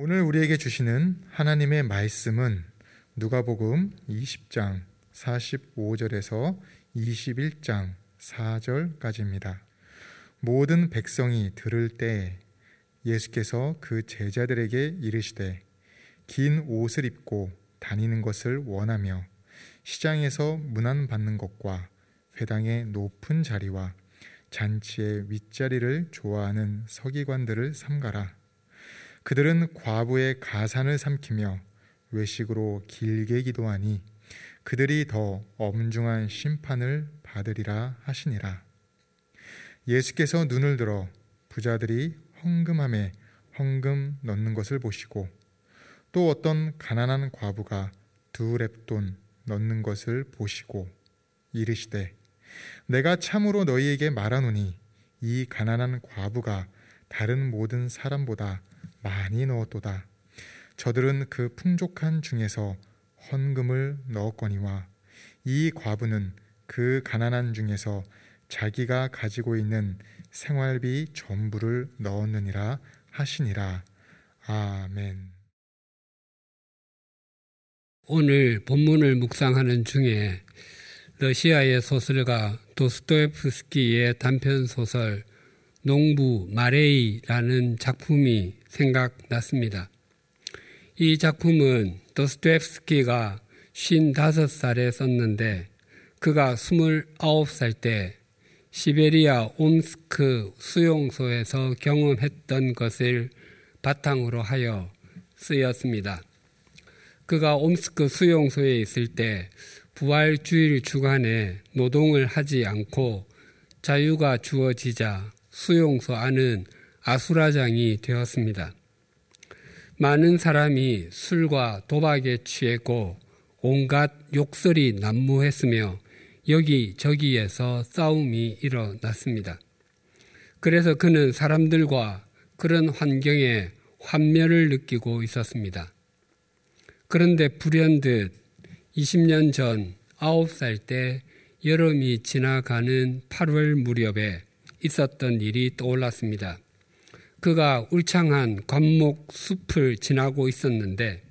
오늘 우리에게 주시는 하나님의 말씀은 누가복음 20장 45절에서 21장 4절까지입니다. 모든 백성이 들을 때 예수께서 그 제자들에게 이르시되 긴 옷을 입고 다니는 것을 원하며 시장에서 문안 받는 것과 회당의 높은 자리와 잔치의 윗자리를 좋아하는 서기관들을 삼가라. 그들은 과부의 가산을 삼키며 외식으로 길게 기도하니 그들이 더 엄중한 심판을 받으리라 하시니라. 예수께서 눈을 들어 부자들이 헌금함에 헌금 넣는 것을 보시고 또 어떤 가난한 과부가 두 랩돈 넣는 것을 보시고 이르시되 내가 참으로 너희에게 말하노니 이 가난한 과부가 다른 모든 사람보다 많이 넣었도다. 저들은 그 풍족한 중에서 헌금을 넣었거니와 이 과부는 그 가난한 중에서 자기가 가지고 있는 생활비 전부를 넣었느니라 하시니라. 아멘. 오늘 본문을 묵상하는 중에 러시아의 소설가 도스토옙스키의 단편 소설 농부 마레이라는 작품이 생각났습니다. 이 작품은 도스토옙스키가 55살에 썼는데 그가 29살 때 시베리아 옴스크 수용소에서 경험했던 것을 바탕으로 하여 쓰였습니다. 그가 옴스크 수용소에 있을 때 부활주일 주간에 노동을 하지 않고 자유가 주어지자 수용소 안은 아수라장이 되었습니다. 많은 사람이 술과 도박에 취했고 온갖 욕설이 난무했으며 여기저기에서 싸움이 일어났습니다. 그래서 그는 사람들과 그런 환경에 환멸을 느끼고 있었습니다. 그런데 불현듯 20년 전 9살 때 여름이 지나가는 8월 무렵에 있었던 일이 떠올랐습니다. 그가 울창한 관목 숲을 지나고 있었는데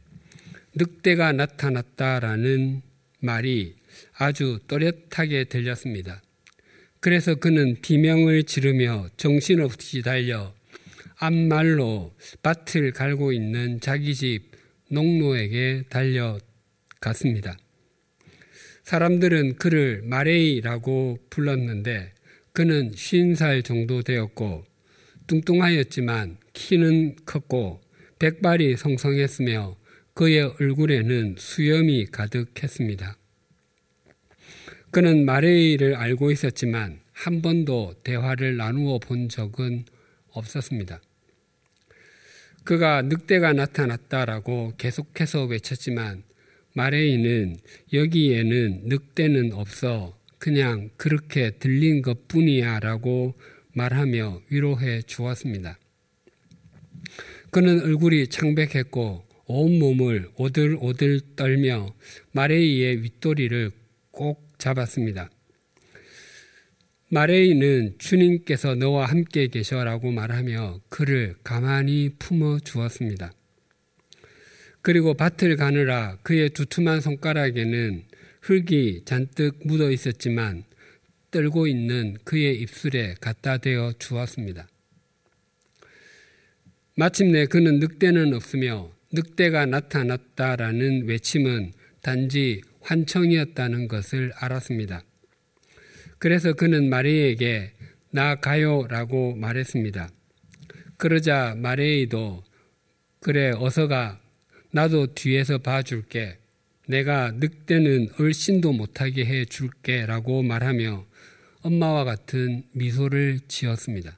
늑대가 나타났다라는 말이 아주 또렷하게 들렸습니다. 그래서 그는 비명을 지르며 정신없이 달려 앞말로 밭을 갈고 있는 자기 집 농노에게 달려갔습니다. 사람들은 그를 마레이라고 불렀는데 그는 50살 정도 되었고 뚱뚱하였지만 키는 컸고 백발이 성성했으며 그의 얼굴에는 수염이 가득했습니다. 그는 마레이를 알고 있었지만 한 번도 대화를 나누어 본 적은 없었습니다. 그가 늑대가 나타났다라고 계속해서 외쳤지만 마레이는 여기에는 늑대는 없어 그냥 그렇게 들린 것 뿐이야 라고 말하며 위로해 주었습니다. 그는 얼굴이 창백했고 온몸을 오들오들 떨며 마레이의 윗도리를 꼭 잡았습니다. 마레이는 주님께서 너와 함께 계셔라고 말하며 그를 가만히 품어 주었습니다. 그리고 밭을 가느라 그의 두툼한 손가락에는 흙이 잔뜩 묻어 있었지만 떨고 있는 그의 입술에 갖다 대어 주었습니다. 마침내 그는 늑대는 없으며 늑대가 나타났다라는 외침은 단지 환청이었다는 것을 알았습니다. 그래서 그는 마리에게 나 가요라고 말했습니다. 그러자 마레이도 그래 어서 가 나도 뒤에서 봐줄게 내가 늑대는 얼씬도 못하게 해 줄게 라고 말하며 엄마와 같은 미소를 지었습니다.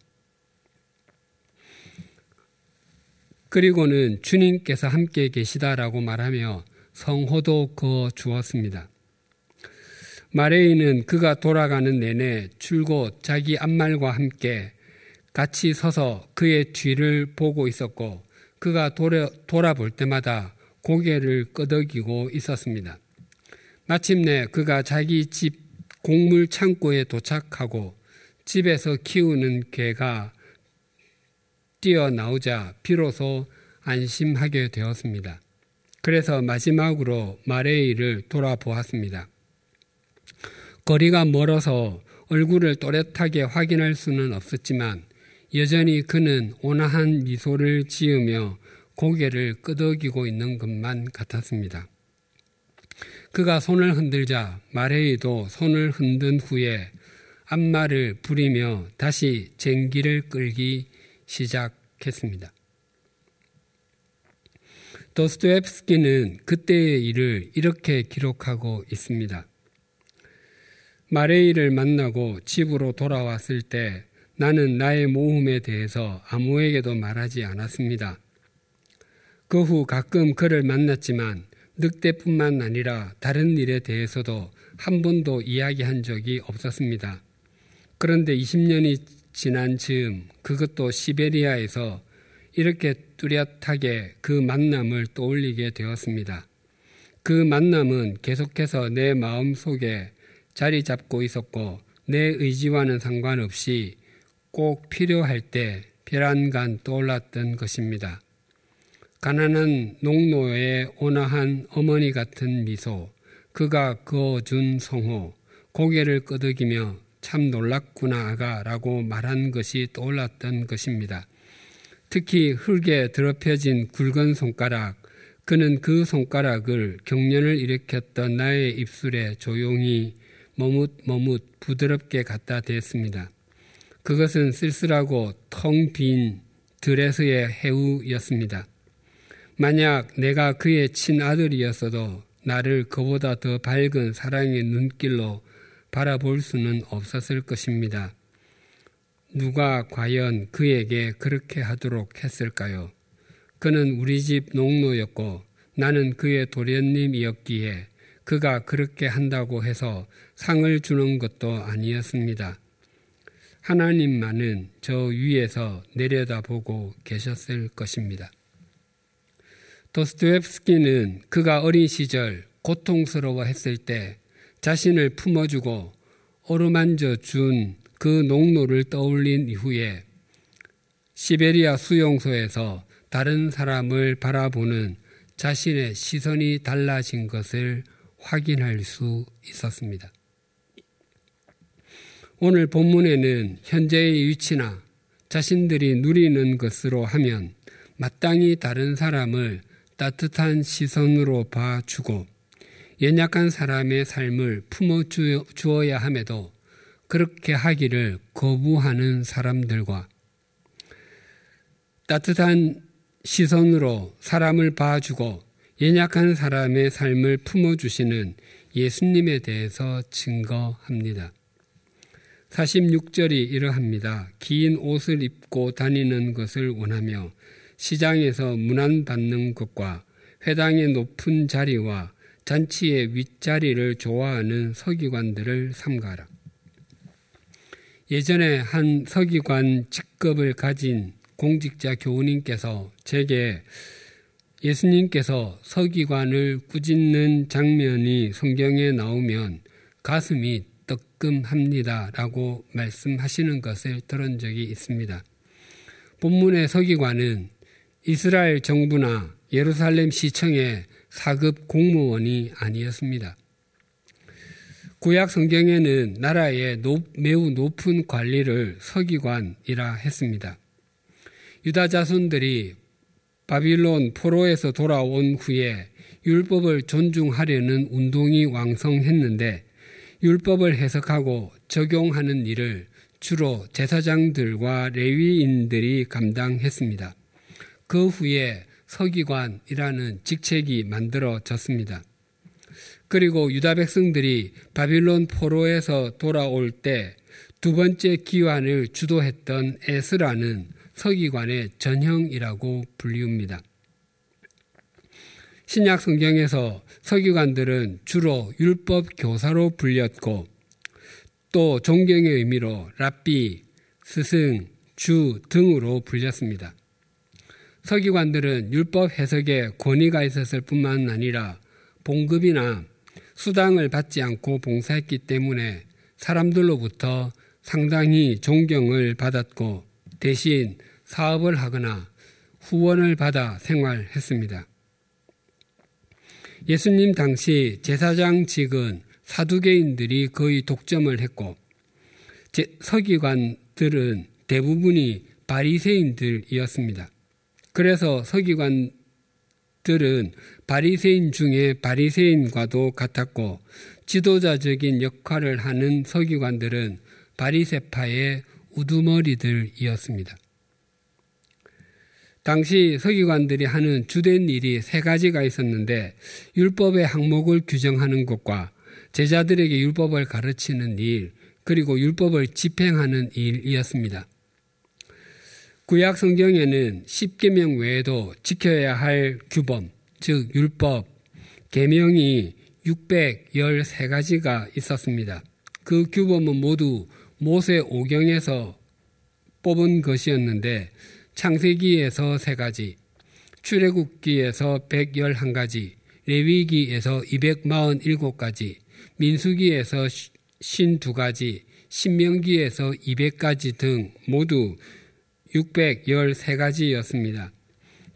그리고는 주님께서 함께 계시다라고 말하며 성호도 그어 주었습니다. 마레이는 그가 돌아가는 내내 줄곧 자기 앞말과 함께 같이 서서 그의 뒤를 보고 있었고 그가 돌아, 돌아볼 때마다 고개를 끄덕이고 있었습니다. 마침내 그가 자기 집 곡물 창고에 도착하고 집에서 키우는 개가 뛰어나오자 비로소 안심하게 되었습니다. 그래서 마지막으로 마레이를 돌아보았습니다. 거리가 멀어서 얼굴을 또렷하게 확인할 수는 없었지만 여전히 그는 온화한 미소를 지으며 고개를 끄덕이고 있는 것만 같았습니다. 그가 손을 흔들자 마레이도 손을 흔든 후에 앞말을 부리며 다시 쟁기를 끌기 시작했습니다. 도스토옙스키는 그때의 일을 이렇게 기록하고 있습니다. 마레이를 만나고 집으로 돌아왔을 때 나는 나의 모험에 대해서 아무에게도 말하지 않았습니다. 그 후 가끔 그를 만났지만 늑대뿐만 아니라 다른 일에 대해서도 한 번도 이야기한 적이 없었습니다. 그런데 20년이 지난 즈음 그것도 시베리아에서 이렇게 뚜렷하게 그 만남을 떠올리게 되었습니다. 그 만남은 계속해서 내 마음 속에 자리 잡고 있었고 내 의지와는 상관없이 꼭 필요할 때 별안간 떠올랐던 것입니다. 가난한 농노의 온화한 어머니 같은 미소, 그가 그어준 성호, 고개를 끄덕이며 참 놀랐구나 아가라고 말한 것이 떠올랐던 것입니다. 특히 흙에 더럽혀진 굵은 손가락, 그는 그 손가락을 경련을 일으켰던 나의 입술에 조용히 머뭇머뭇 부드럽게 갖다 댔습니다. 그것은 쓸쓸하고 텅 빈 드레스의 해우였습니다. 만약 내가 그의 친아들이었어도 나를 그보다 더 밝은 사랑의 눈길로 바라볼 수는 없었을 것입니다. 누가 과연 그에게 그렇게 하도록 했을까요? 그는 우리 집 농노였고 나는 그의 도련님이었기에 그가 그렇게 한다고 해서 상을 주는 것도 아니었습니다. 하나님만은 저 위에서 내려다보고 계셨을 것입니다. 도스토옙스키는 그가 어린 시절 고통스러워 했을 때 자신을 품어주고 어루만져 준 그 농노를 떠올린 이후에 시베리아 수용소에서 다른 사람을 바라보는 자신의 시선이 달라진 것을 확인할 수 있었습니다. 오늘 본문에는 현재의 위치나 자신들이 누리는 것으로 하면 마땅히 다른 사람을 따뜻한 시선으로 봐주고 연약한 사람의 삶을 품어 주어야 함에도 그렇게 하기를 거부하는 사람들과 따뜻한 시선으로 사람을 봐주고 연약한 사람의 삶을 품어주시는 예수님에 대해서 증거합니다. 46절이 이러합니다. 긴 옷을 입고 다니는 것을 원하며 시장에서 문안받는 것과 회당의 높은 자리와 잔치의 윗자리를 좋아하는 서기관들을 삼가라. 예전에 한 서기관 직급을 가진 공직자 교우님께서 제게 예수님께서 서기관을 꾸짖는 장면이 성경에 나오면 가슴이 뜨끔합니다. 라고 말씀하시는 것을 들은 적이 있습니다. 본문의 서기관은 이스라엘 정부나 예루살렘 시청의 사급 공무원이 아니었습니다. 구약 성경에는 나라의 높, 매우 높은 관리를 서기관이라 했습니다. 유다 자손들이 바빌론 포로에서 돌아온 후에 율법을 존중하려는 운동이 왕성했는데 율법을 해석하고 적용하는 일을 주로 제사장들과 레위인들이 감당했습니다. 그 후에 서기관이라는 직책이 만들어졌습니다. 그리고 유다 백성들이 바빌론 포로에서 돌아올 때 두 번째 기환을 주도했던 에스라는 서기관의 전형이라고 불리웁니다. 신약 성경에서 서기관들은 주로 율법 교사로 불렸고 또 존경의 의미로 랍비, 스승, 주 등으로 불렸습니다. 서기관들은 율법 해석에 권위가 있었을 뿐만 아니라 봉급이나 수당을 받지 않고 봉사했기 때문에 사람들로부터 상당히 존경을 받았고 대신 사업을 하거나 후원을 받아 생활했습니다. 예수님 당시 제사장직은 사두개인들이 거의 독점을 했고 서기관들은 대부분이 바리새인들이었습니다. 그래서 서기관들은 바리새인 중에 바리새인과도 같았고 지도자적인 역할을 하는 서기관들은 바리세파의 우두머리들이었습니다. 당시 서기관들이 하는 주된 일이 세 가지가 있었는데 율법의 항목을 규정하는 것과 제자들에게 율법을 가르치는 일, 그리고 율법을 집행하는 일이었습니다. 구약 성경에는 10계명 외에도 지켜야 할 규범, 즉 율법, 계명이 613가지가 있었습니다. 그 규범은 모두 모세 오경에서 뽑은 것이었는데 창세기에서 세 가지, 출애굽기에서 111가지, 레위기에서 247가지, 민수기에서 52가지, 신명기에서 200가지 등 모두 613가지였습니다.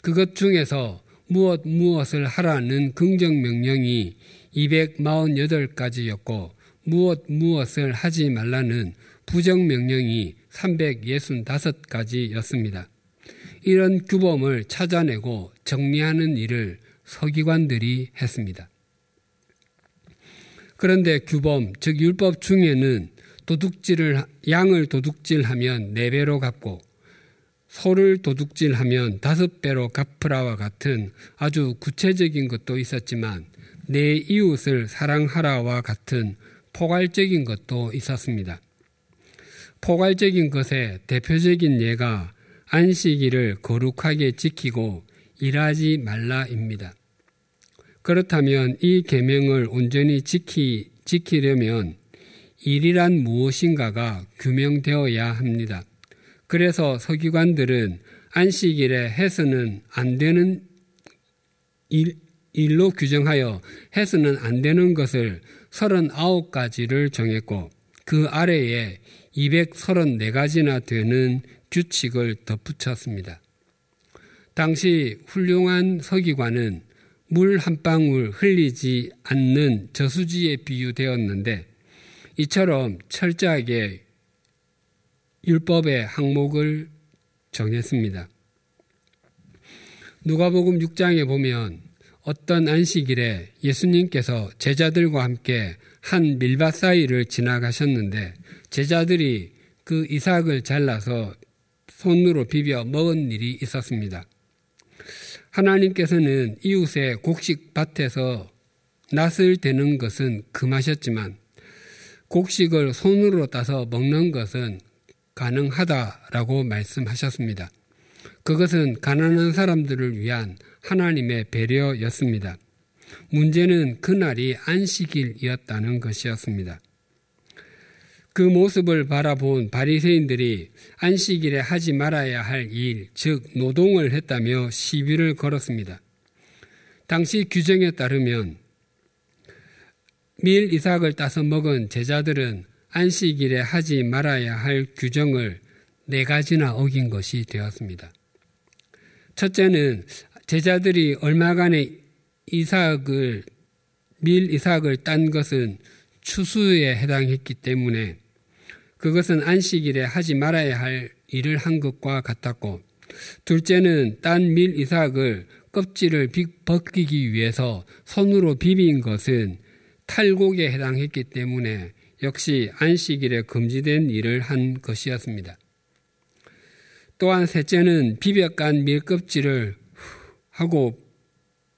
그것 중에서 무엇 무엇을 하라는 긍정 명령이 248가지였고 무엇 무엇을 하지 말라는 부정 명령이 365가지였습니다. 이런 규범을 찾아내고 정리하는 일을 서기관들이 했습니다. 그런데 규범, 즉 율법 중에는 도둑질을 양을 도둑질하면 네 배로 갚고 소를 도둑질하면 다섯 배로 갚으라와 같은 아주 구체적인 것도 있었지만 내 이웃을 사랑하라와 같은 포괄적인 것도 있었습니다. 포괄적인 것의 대표적인 예가 안식일을 거룩하게 지키고 일하지 말라입니다. 그렇다면 이 계명을 온전히 지키, 지키려면 일이란 무엇인가가 규명되어야 합니다. 그래서 서기관들은 안식일에 해서는 안 되는 일, 일로 규정하여 해서는 안 되는 것을 39가지를 정했고 그 아래에 234가지나 되는 규칙을 덧붙였습니다. 당시 훌륭한 서기관은 물 한 방울 흘리지 않는 저수지에 비유되었는데 이처럼 철저하게 율법의 항목을 정했습니다. 누가복음 6장에 보면 어떤 안식일에 예수님께서 제자들과 함께 한 밀밭 사이를 지나가셨는데 제자들이 그 이삭을 잘라서 손으로 비벼 먹은 일이 있었습니다. 하나님께서는 이웃의 곡식 밭에서 낫을 대는 것은 금하셨지만 곡식을 손으로 따서 먹는 것은 가능하다라고 말씀하셨습니다. 그것은 가난한 사람들을 위한 하나님의 배려였습니다. 문제는 그날이 안식일이었다는 것이었습니다. 그 모습을 바라본 바리새인들이 안식일에 하지 말아야 할 일, 즉 노동을 했다며 시비를 걸었습니다. 당시 규정에 따르면 밀 이삭을 따서 먹은 제자들은 안식일에 하지 말아야 할 규정을 네 가지나 어긴 것이 되었습니다. 첫째는 제자들이 얼마간의 이삭을 밀 이삭을 딴 것은 추수에 해당했기 때문에 그것은 안식일에 하지 말아야 할 일을 한 것과 같았고 둘째는 딴 밀 이삭을 껍질을 벗기기 위해서 손으로 비빈 것은 탈곡에 해당했기 때문에 역시 안식일에 금지된 일을 한 것이었습니다. 또한 셋째는 비벼깐 밀껍질을 하고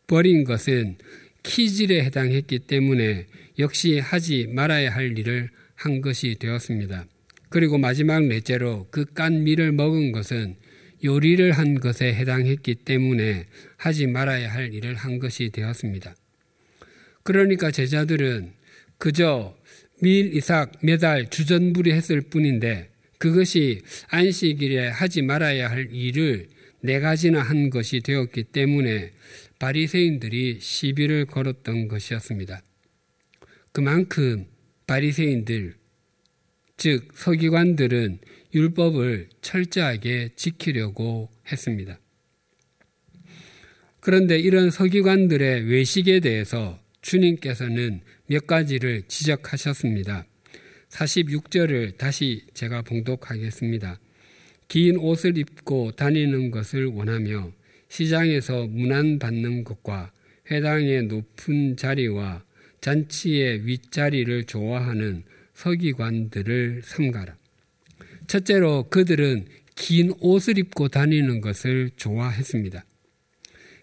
버린 것은 키질에 해당했기 때문에 역시 하지 말아야 할 일을 한 것이 되었습니다. 그리고 마지막 넷째로 그 깐 밀을 먹은 것은 요리를 한 것에 해당했기 때문에 하지 말아야 할 일을 한 것이 되었습니다. 그러니까 제자들은 그저 밀 이삭 매달 주전부리 했을 뿐인데 그것이 안식일에 하지 말아야 할 일을 네 가지나 한 것이 되었기 때문에 바리새인들이 시비를 걸었던 것이었습니다. 그만큼 바리새인들 즉 서기관들은 율법을 철저하게 지키려고 했습니다. 그런데 이런 서기관들의 외식에 대해서 주님께서는 몇 가지를 지적하셨습니다. 46절을 다시 제가 봉독하겠습니다. 긴 옷을 입고 다니는 것을 원하며 시장에서 문안받는 것과 회당의 높은 자리와 잔치의 윗자리를 좋아하는 서기관들을 삼가라. 첫째로 그들은 긴 옷을 입고 다니는 것을 좋아했습니다.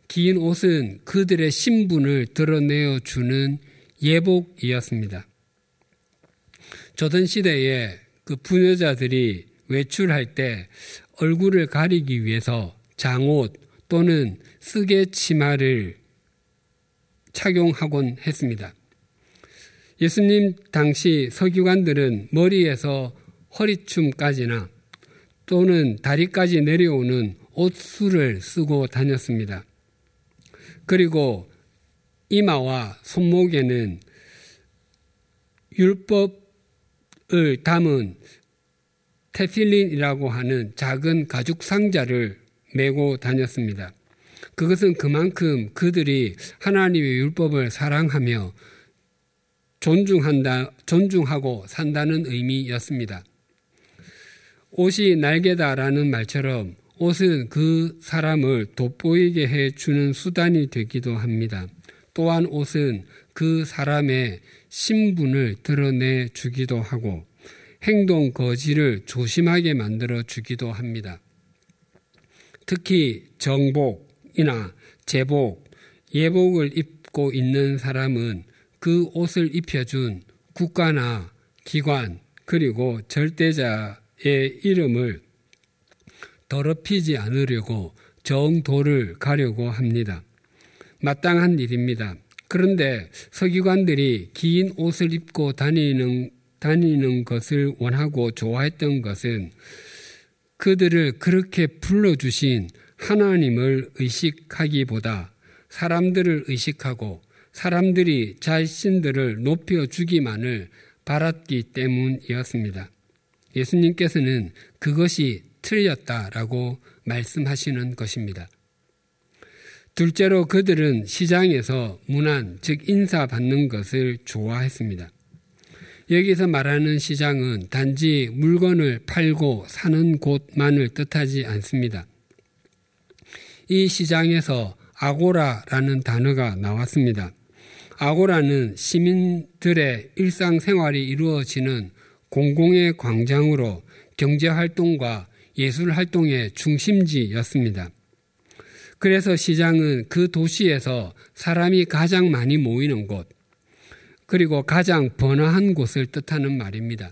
긴 옷은 그들의 신분을 드러내어 주는 예복이었습니다. 조선 시대에 그 부녀자들이 외출할 때 얼굴을 가리기 위해서 장옷 또는 쓰개 치마를 착용하곤 했습니다. 예수님 당시 서기관들은 머리에서 허리춤까지나 또는 다리까지 내려오는 옷수를 쓰고 다녔습니다. 그리고 이마와 손목에는 율법을 담은 테필린이라고 하는 작은 가죽 상자를 메고 다녔습니다. 그것은 그만큼 그들이 하나님의 율법을 사랑하며 존중한다, 존중하고 산다는 의미였습니다. 옷이 날개다라는 말처럼 옷은 그 사람을 돋보이게 해 주는 수단이 되기도 합니다. 또한 옷은 그 사람의 신분을 드러내 주기도 하고 행동 거지를 조심하게 만들어 주기도 합니다. 특히 정복이나 제복, 예복을 입고 있는 사람은 그 옷을 입혀준 국가나 기관 그리고 절대자의 이름을 더럽히지 않으려고 정도를 가려고 합니다. 마땅한 일입니다. 그런데 서기관들이 긴 옷을 입고 다니는, 다니는 것을 원하고 좋아했던 것은 그들을 그렇게 불러주신 하나님을 의식하기보다 사람들을 의식하고 사람들이 자신들을 높여주기만을 바랐기 때문이었습니다. 예수님께서는 그것이 틀렸다라고 말씀하시는 것입니다. 둘째로 그들은 시장에서 문안, 즉 인사받는 것을 좋아했습니다. 여기서 말하는 시장은 단지 물건을 팔고 사는 곳만을 뜻하지 않습니다. 이 시장에서 아고라라는 단어가 나왔습니다. 아고라는 시민들의 일상생활이 이루어지는 공공의 광장으로 경제활동과 예술활동의 중심지였습니다. 그래서 시장은 그 도시에서 사람이 가장 많이 모이는 곳, 그리고 가장 번화한 곳을 뜻하는 말입니다.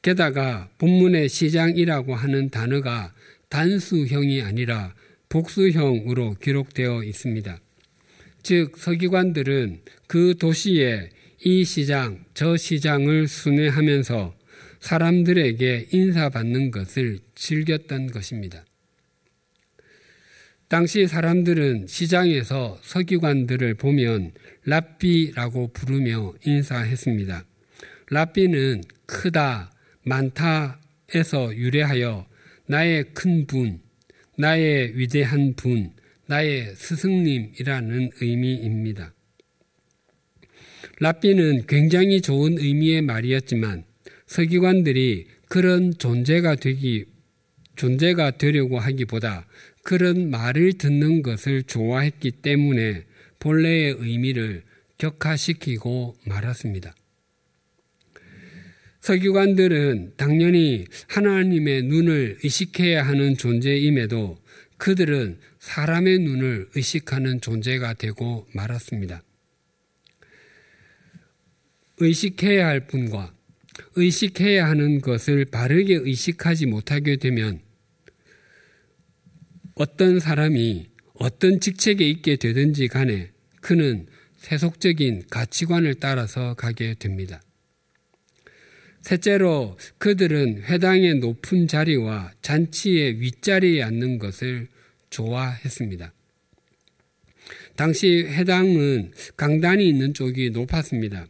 게다가 본문의 시장이라고 하는 단어가 단수형이 아니라 복수형으로 기록되어 있습니다. 즉, 서기관들은 그 도시에 이 시장, 저 시장을 순회하면서 사람들에게 인사받는 것을 즐겼던 것입니다. 당시 사람들은 시장에서 서기관들을 보면 랍비라고 부르며 인사했습니다. 랍비는 크다, 많다에서 유래하여 나의 큰 분, 나의 위대한 분, 나의 스승님이라는 의미입니다. 랍비는 굉장히 좋은 의미의 말이었지만 서기관들이 그런 존재가 되기 존재가 되려고 하기보다 그런 말을 듣는 것을 좋아했기 때문에 본래의 의미를 격화시키고 말았습니다. 서기관들은 당연히 하나님의 눈을 의식해야 하는 존재임에도 그들은 사람의 눈을 의식하는 존재가 되고 말았습니다. 의식해야 할 분과 의식해야 하는 것을 바르게 의식하지 못하게 되면 어떤 사람이 어떤 직책에 있게 되든지 간에 그는 세속적인 가치관을 따라서 가게 됩니다. 셋째로 그들은 회당의 높은 자리와 잔치의 윗자리에 앉는 것을 좋아했습니다. 당시 회당은 강단이 있는 쪽이 높았습니다.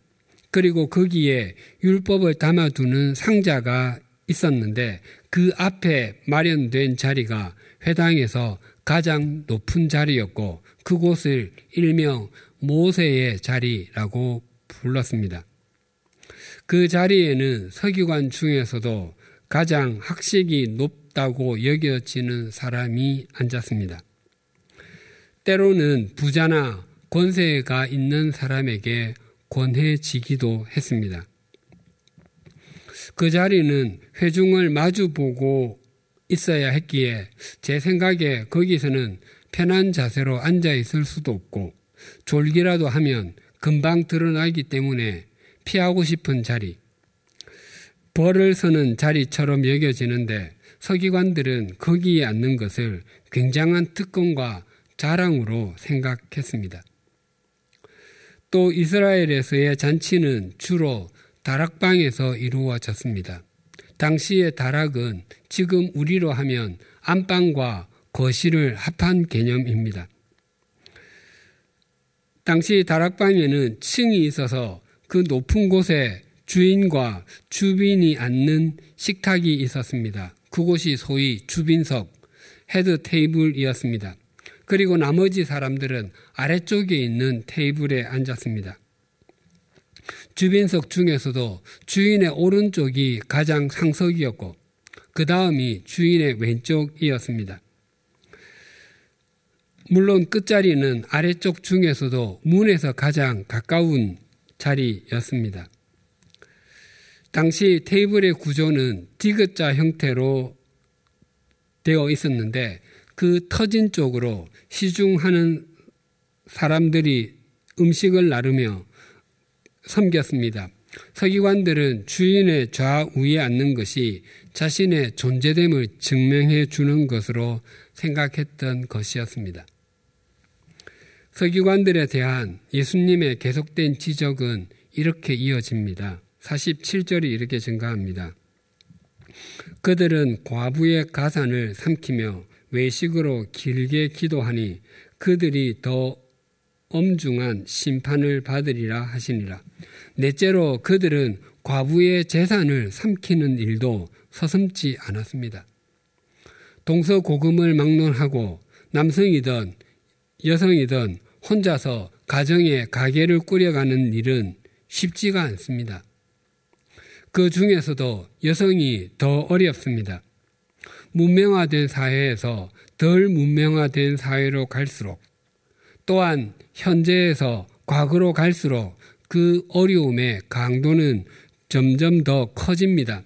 그리고 거기에 율법을 담아두는 상자가 있었는데 그 앞에 마련된 자리가 회당에서 가장 높은 자리였고 그곳을 일명 모세의 자리라고 불렀습니다. 그 자리에는 서기관 중에서도 가장 학식이 높다고 여겨지는 사람이 앉았습니다. 때로는 부자나 권세가 있는 사람에게 권해지기도 했습니다. 그 자리는 회중을 마주보고 있어야 했기에 제 생각에 거기서는 편한 자세로 앉아 있을 수도 없고 졸기라도 하면 금방 드러나기 때문에 피하고 싶은 자리, 벌을 서는 자리처럼 여겨지는데 서기관들은 거기에 앉는 것을 굉장한 특권과 자랑으로 생각했습니다. 또 이스라엘에서의 잔치는 주로 다락방에서 이루어졌습니다. 당시의 다락은 지금 우리로 하면 안방과 거실을 합한 개념입니다. 당시 다락방에는 층이 있어서 그 높은 곳에 주인과 주빈이 앉는 식탁이 있었습니다. 그곳이 소위 주빈석, head table이었습니다. 그리고 나머지 사람들은 아래쪽에 있는 테이블에 앉았습니다. 주빈석 중에서도 주인의 오른쪽이 가장 상석이었고 그 다음이 주인의 왼쪽이었습니다. 물론 끝자리는 아래쪽 중에서도 문에서 가장 가까운 자리였습니다. 당시 테이블의 구조는 디귿자 형태로 되어 있었는데 그 터진 쪽으로 시중하는 사람들이 음식을 나르며 섬겼습니다. 서기관들은 주인의 좌우에 앉는 것이 자신의 존재됨을 증명해 주는 것으로 생각했던 것이었습니다. 서기관들에 대한 예수님의 계속된 지적은 이렇게 이어집니다. 47절이 이렇게 증가합니다. 그들은 과부의 가산을 삼키며 외식으로 길게 기도하니 그들이 더 엄중한 심판을 받으리라 하시니라. 넷째로 그들은 과부의 재산을 삼키는 일도 서슴지 않았습니다. 동서고금을 막론하고 남성이든 여성이든 혼자서 가정의 가게를 꾸려가는 일은 쉽지가 않습니다. 그 중에서도 여성이 더 어렵습니다. 문명화된 사회에서 덜 문명화된 사회로 갈수록 또한 현재에서 과거로 갈수록 그 어려움의 강도는 점점 더 커집니다.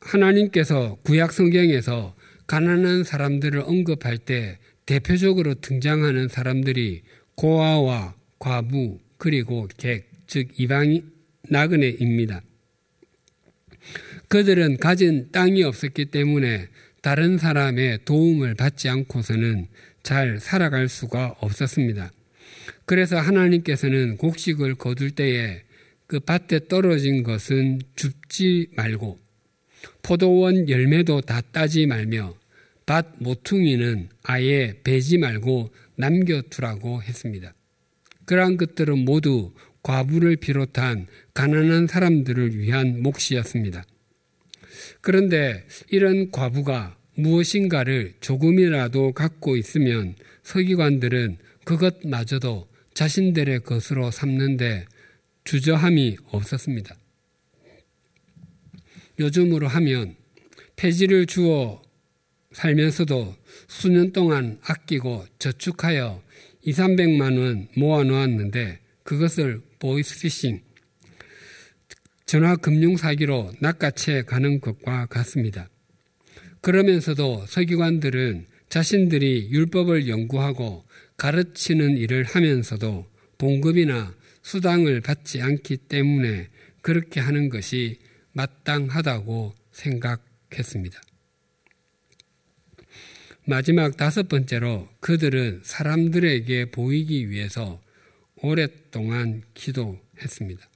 하나님께서 구약 성경에서 가난한 사람들을 언급할 때 대표적으로 등장하는 사람들이 고아와 과부 그리고 객, 즉 이방 나그네입니다. 그들은 가진 땅이 없었기 때문에 다른 사람의 도움을 받지 않고서는 잘 살아갈 수가 없었습니다. 그래서 하나님께서는 곡식을 거둘 때에 그 밭에 떨어진 것은 줍지 말고 포도원 열매도 다 따지 말며 밭 모퉁이는 아예 베지 말고 남겨두라고 했습니다. 그러한 것들은 모두 과부를 비롯한 가난한 사람들을 위한 몫이었습니다. 그런데 이런 과부가 무엇인가를 조금이라도 갖고 있으면 서기관들은 그것마저도 자신들의 것으로 삼는데 주저함이 없었습니다. 요즘으로 하면 폐지를 주어 살면서도 수년 동안 아끼고 저축하여 2, 300만 원 모아 놓았는데 그것을 보이스피싱, 전화 금융 사기로 낚아채 가는 것과 같습니다. 그러면서도 서기관들은 자신들이 율법을 연구하고 가르치는 일을 하면서도 봉급이나 수당을 받지 않기 때문에 그렇게 하는 것이 마땅하다고 생각했습니다. 마지막 다섯 번째로 그들은 사람들에게 보이기 위해서 오랫동안 기도했습니다.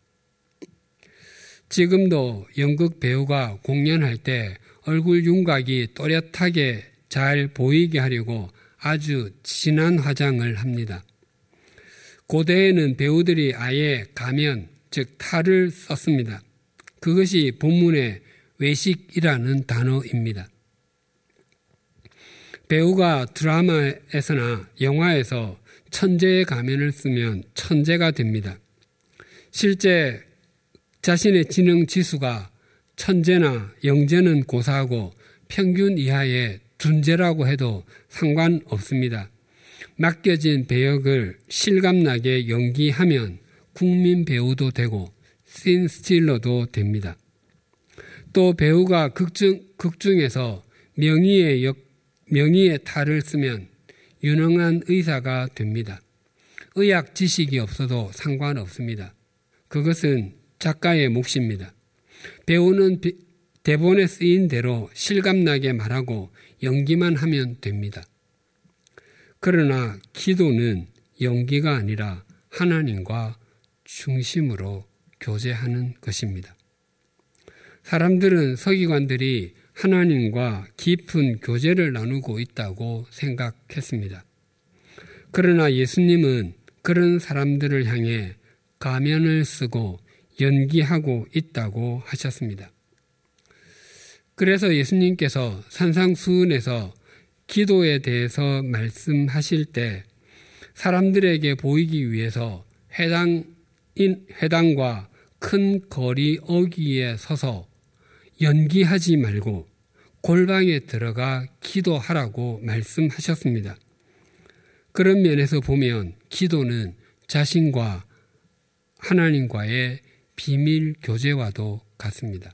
지금도 연극 배우가 공연할 때 얼굴 윤곽이 또렷하게 잘 보이게 하려고 아주 진한 화장을 합니다. 고대에는 배우들이 아예 가면, 즉 탈을 썼습니다. 그것이 본문의 외식이라는 단어입니다. 배우가 드라마에서나 영화에서 천재의 가면을 쓰면 천재가 됩니다. 실제 자신의 지능 지수가 천재나 영재는 고사하고 평균 이하의 둔재라고 해도 상관없습니다. 맡겨진 배역을 실감나게 연기하면 국민 배우도 되고 씬 스틸러도 됩니다. 또 배우가 극중, 극중에서 명의의 역, 명의의 탈을 쓰면 유능한 의사가 됩니다. 의학 지식이 없어도 상관없습니다. 그것은 작가의 몫입니다. 배우는 대본에 쓰인 대로 실감나게 말하고 연기만 하면 됩니다. 그러나 기도는 연기가 아니라 하나님과 중심으로 교제하는 것입니다. 사람들은 서기관들이 하나님과 깊은 교제를 나누고 있다고 생각했습니다. 그러나 예수님은 그런 사람들을 향해 가면을 쓰고 연기하고 있다고 하셨습니다. 그래서 예수님께서 산상수훈에서 기도에 대해서 말씀하실 때 사람들에게 보이기 위해서 해당, 해당과 큰 거리 어기에 서서 연기하지 말고 골방에 들어가 기도하라고 말씀하셨습니다. 그런 면에서 보면 기도는 자신과 하나님과의 비밀 교제와도 같습니다.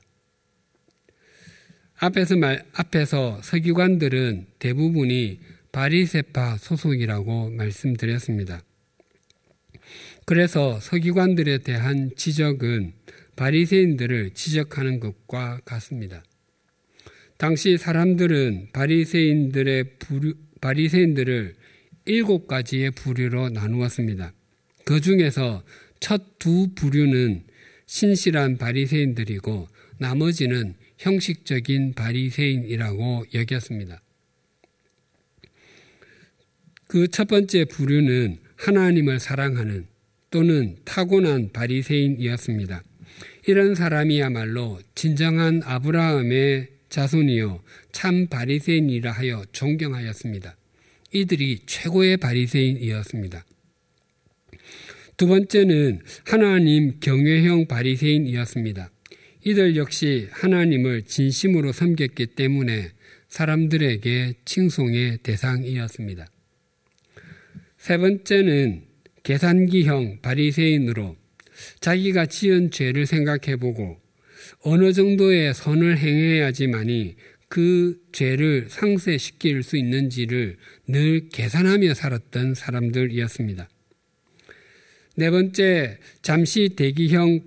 앞에서 말, 앞에서 서기관들은 대부분이 바리세파 소속이라고 말씀드렸습니다. 그래서 서기관들에 대한 지적은 바리새인들을 지적하는 것과 같습니다. 당시 사람들은 바리새인들의 부류, 바리새인들을 일곱 가지의 부류로 나누었습니다. 그 중에서 첫 두 부류는 신실한 바리새인들이고 나머지는 형식적인 바리새인이라고 여겼습니다. 그 첫 번째 부류는 하나님을 사랑하는 또는 타고난 바리새인이었습니다. 이런 사람이야말로 진정한 아브라함의 자손이요 참 바리새인이라 하여 존경하였습니다. 이들이 최고의 바리새인이었습니다. 두 번째는 하나님 경외형 바리새인이었습니다. 이들 역시 하나님을 진심으로 섬겼기 때문에 사람들에게 칭송의 대상이었습니다. 세 번째는 계산기형 바리새인으로 자기가 지은 죄를 생각해보고 어느 정도의 선을 행해야지만이 그 죄를 상쇄시킬 수 있는지를 늘 계산하며 살았던 사람들이었습니다. 네 번째, 잠시 대기형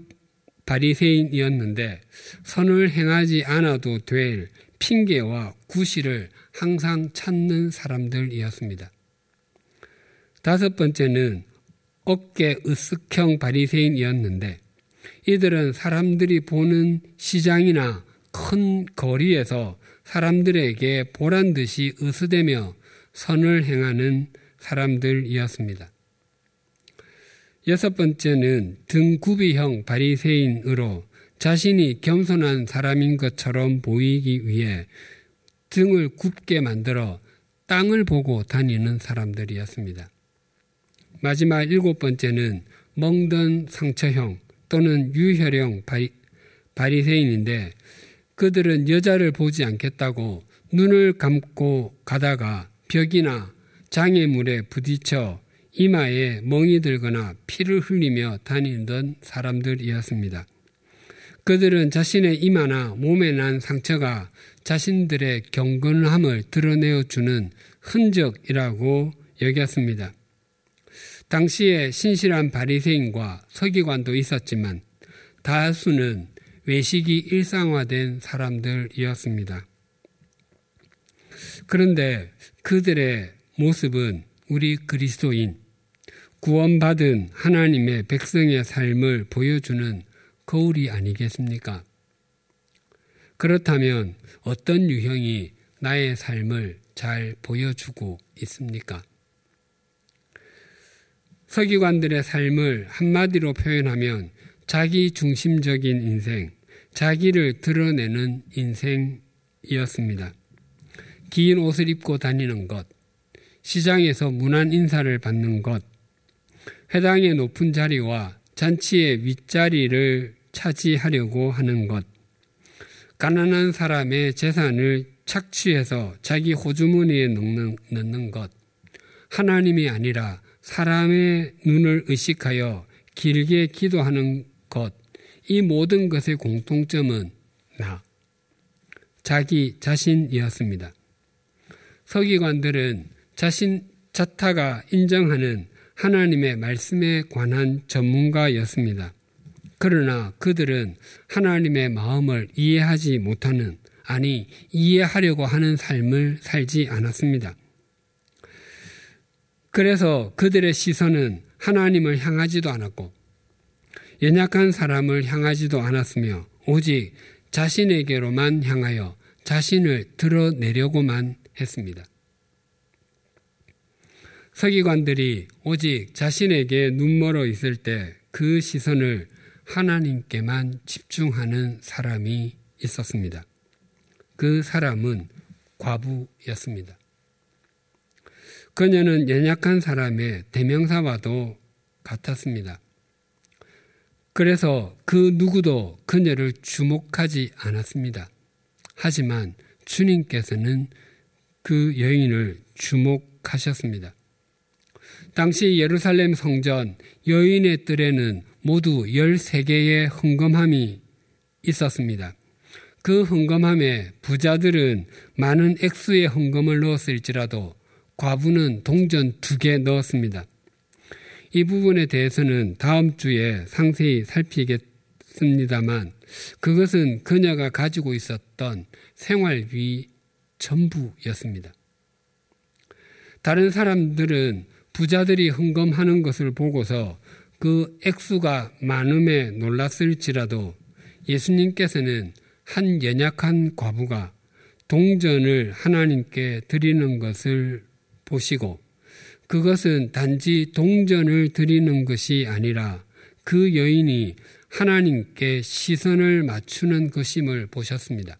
바리새인이었는데 선을 행하지 않아도 될 핑계와 구실을 항상 찾는 사람들이었습니다. 다섯 번째는 어깨 으쓱형 바리새인이었는데 이들은 사람들이 보는 시장이나 큰 거리에서 사람들에게 보란 듯이 으스대며 선을 행하는 사람들이었습니다. 여섯 번째는 등구비형 바리새인으로 자신이 겸손한 사람인 것처럼 보이기 위해 등을 굽게 만들어 땅을 보고 다니는 사람들이었습니다. 마지막 일곱 번째는 멍든 상처형 또는 유혈형 바리, 바리새인인데 그들은 여자를 보지 않겠다고 눈을 감고 가다가 벽이나 장애물에 부딪혀 이마에 멍이 들거나 피를 흘리며 다니던 사람들이었습니다. 그들은 자신의 이마나 몸에 난 상처가 자신들의 경건함을 드러내어 주는 흔적이라고 여겼습니다. 당시에 신실한 바리새인과 서기관도 있었지만 다수는 외식이 일상화된 사람들이었습니다. 그런데 그들의 모습은 우리 그리스도인, 구원받은 하나님의 백성의 삶을 보여주는 거울이 아니겠습니까? 그렇다면 어떤 유형이 나의 삶을 잘 보여주고 있습니까? 서기관들의 삶을 한마디로 표현하면 자기 중심적인 인생, 자기를 드러내는 인생이었습니다. 긴 옷을 입고 다니는 것, 시장에서 문안 인사를 받는 것, 회당의 높은 자리와 잔치의 윗자리를 차지하려고 하는 것, 가난한 사람의 재산을 착취해서 자기 호주머니에 넣는, 넣는 것, 하나님이 아니라 사람의 눈을 의식하여 길게 기도하는 것, 이 모든 것의 공통점은 나, 자기 자신이었습니다. 서기관들은 자신 자타가 인정하는 하나님의 말씀에 관한 전문가였습니다. 그러나 그들은 하나님의 마음을 이해하지 못하는, 아니, 이해하려고 하는 삶을 살지 않았습니다. 그래서 그들의 시선은 하나님을 향하지도 않았고, 연약한 사람을 향하지도 않았으며, 오직 자신에게로만 향하여 자신을 드러내려고만 했습니다. 서기관들이 오직 자신에게 눈멀어 있을 때 그 시선을 하나님께만 집중하는 사람이 있었습니다. 그 사람은 과부였습니다. 그녀는 연약한 사람의 대명사와도 같았습니다. 그래서 그 누구도 그녀를 주목하지 않았습니다. 하지만 주님께서는 그 여인을 주목하셨습니다. 당시 예루살렘 성전 여인의 뜰에는 모두 13개의 흥금함이 있었습니다. 그 흥금함에 부자들은 많은 액수의 흥금을 넣었을지라도 과부는 동전 두 개 넣었습니다. 이 부분에 대해서는 다음 주에 상세히 살피겠습니다만 그것은 그녀가 가지고 있었던 생활비 전부였습니다. 다른 사람들은 부자들이 흥금하는 것을 보고서 그 액수가 많음에 놀랐을지라도 예수님께서는 한 연약한 과부가 동전을 하나님께 드리는 것을 보시고 그것은 단지 동전을 드리는 것이 아니라 그 여인이 하나님께 시선을 맞추는 것임을 보셨습니다.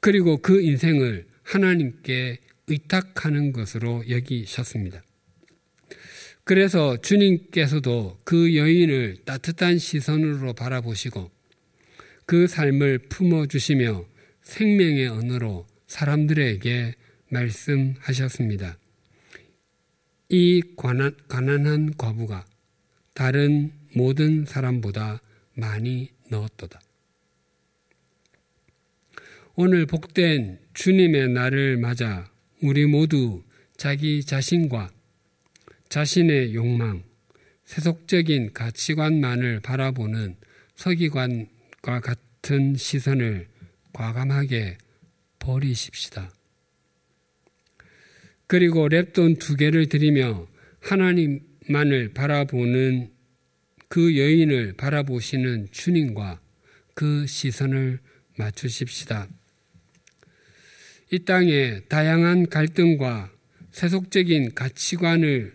그리고 그 인생을 하나님께 의탁하는 것으로 여기셨습니다. 그래서 주님께서도 그 여인을 따뜻한 시선으로 바라보시고 그 삶을 품어주시며 생명의 언어로 사람들에게 말씀하셨습니다. 이 가난, 가난한 과부가 다른 모든 사람보다 많이 넣었도다. 오늘 복된 주님의 날을 맞아 우리 모두 자기 자신과 자신의 욕망, 세속적인 가치관만을 바라보는 서기관과 같은 시선을 과감하게 버리십시다. 그리고 랩돈 두 개를 드리며 하나님만을 바라보는 그 여인을 바라보시는 주님과 그 시선을 맞추십시다. 이 땅에 다양한 갈등과 세속적인 가치관을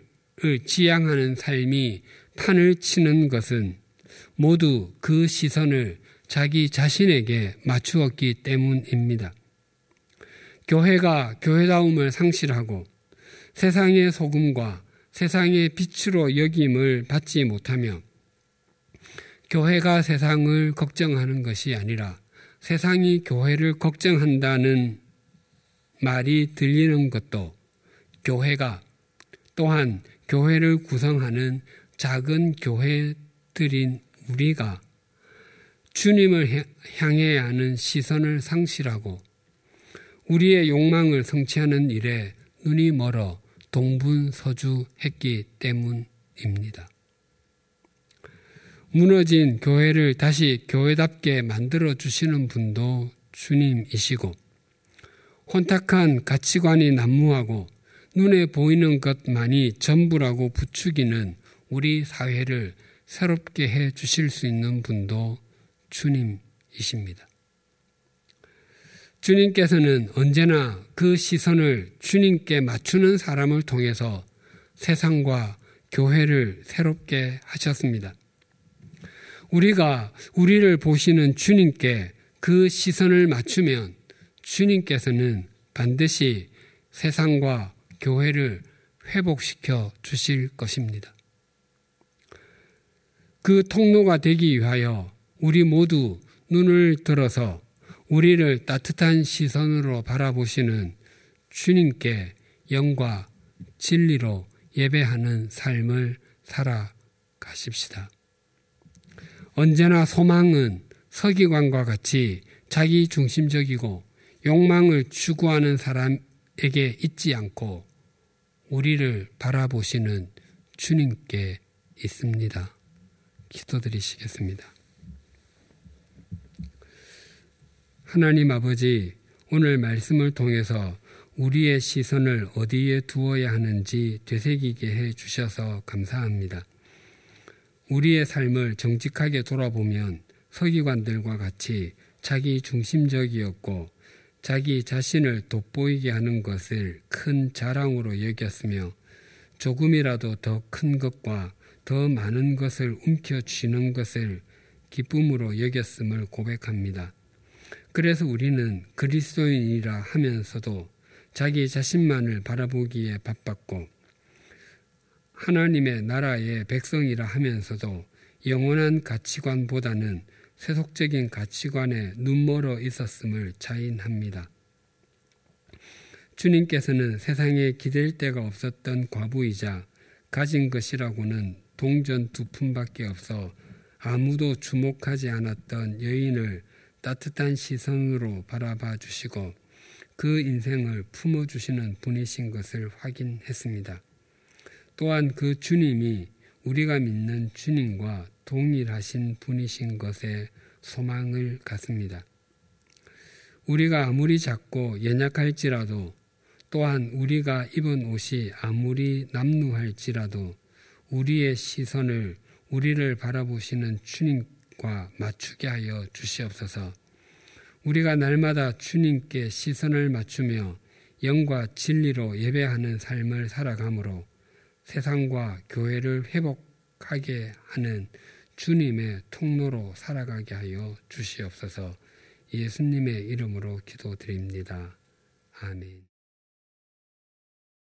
지향하는 삶이 판을 치는 것은 모두 그 시선을 자기 자신에게 맞추었기 때문입니다. 교회가 교회다움을 상실하고 세상의 소금과 세상의 빛으로 여김을 받지 못하며 교회가 세상을 걱정하는 것이 아니라 세상이 교회를 걱정한다는 말이 들리는 것도 교회가 또한 교회를 구성하는 작은 교회들인 우리가 주님을 향해야 하는 시선을 상실하고 우리의 욕망을 성취하는 일에 눈이 멀어 동분서주했기 때문입니다. 무너진 교회를 다시 교회답게 만들어 주시는 분도 주님이시고 혼탁한 가치관이 난무하고 눈에 보이는 것만이 전부라고 부추기는 우리 사회를 새롭게 해 주실 수 있는 분도 주님이십니다. 주님께서는 언제나 그 시선을 주님께 맞추는 사람을 통해서 세상과 교회를 새롭게 하셨습니다. 우리가 우리를 보시는 주님께 그 시선을 맞추면 주님께서는 반드시 세상과 교회를 회복시켜 주실 것입니다. 그 통로가 되기 위하여 우리 모두 눈을 들어서 우리를 따뜻한 시선으로 바라보시는 주님께 영과 진리로 예배하는 삶을 살아가십시다. 언제나 소망은 서기관과 같이 자기 중심적이고 욕망을 추구하는 사람에게 있지 않고 우리를 바라보시는 주님께 있습니다. 기도드리시겠습니다. 하나님 아버지, 오늘 말씀을 통해서 우리의 시선을 어디에 두어야 하는지 되새기게 해 주셔서 감사합니다. 우리의 삶을 정직하게 돌아보면 서기관들과 같이 자기 중심적이었고 자기 자신을 돋보이게 하는 것을 큰 자랑으로 여겼으며 조금이라도 더 큰 것과 더 많은 것을 움켜쥐는 것을 기쁨으로 여겼음을 고백합니다. 그래서 우리는 그리스도인이라 하면서도 자기 자신만을 바라보기에 바빴고 하나님의 나라의 백성이라 하면서도 영원한 가치관보다는 세속적인 가치관에 눈멀어 있었음을 자인합니다. 주님께서는 세상에 기댈 데가 없었던 과부이자 가진 것이라고는 동전 두 푼밖에 없어 아무도 주목하지 않았던 여인을 따뜻한 시선으로 바라봐 주시고 그 인생을 품어 주시는 분이신 것을 확인했습니다. 또한 그 주님이 우리가 믿는 주님과 동일하신 분이신 것에 소망을 갖습니다. 우리가 아무리 작고 연약할지라도 또한 우리가 입은 옷이 아무리 남루할지라도 우리의 시선을 우리를 바라보시는 주님과 맞추게 하여 주시옵소서. 우리가 날마다 주님께 시선을 맞추며 영과 진리로 예배하는 삶을 살아가므로 세상과 교회를 회복하게 하는 주님의 통로로 살아가게 하여 주시옵소서 예수님의 이름으로 기도드립니다. 아멘.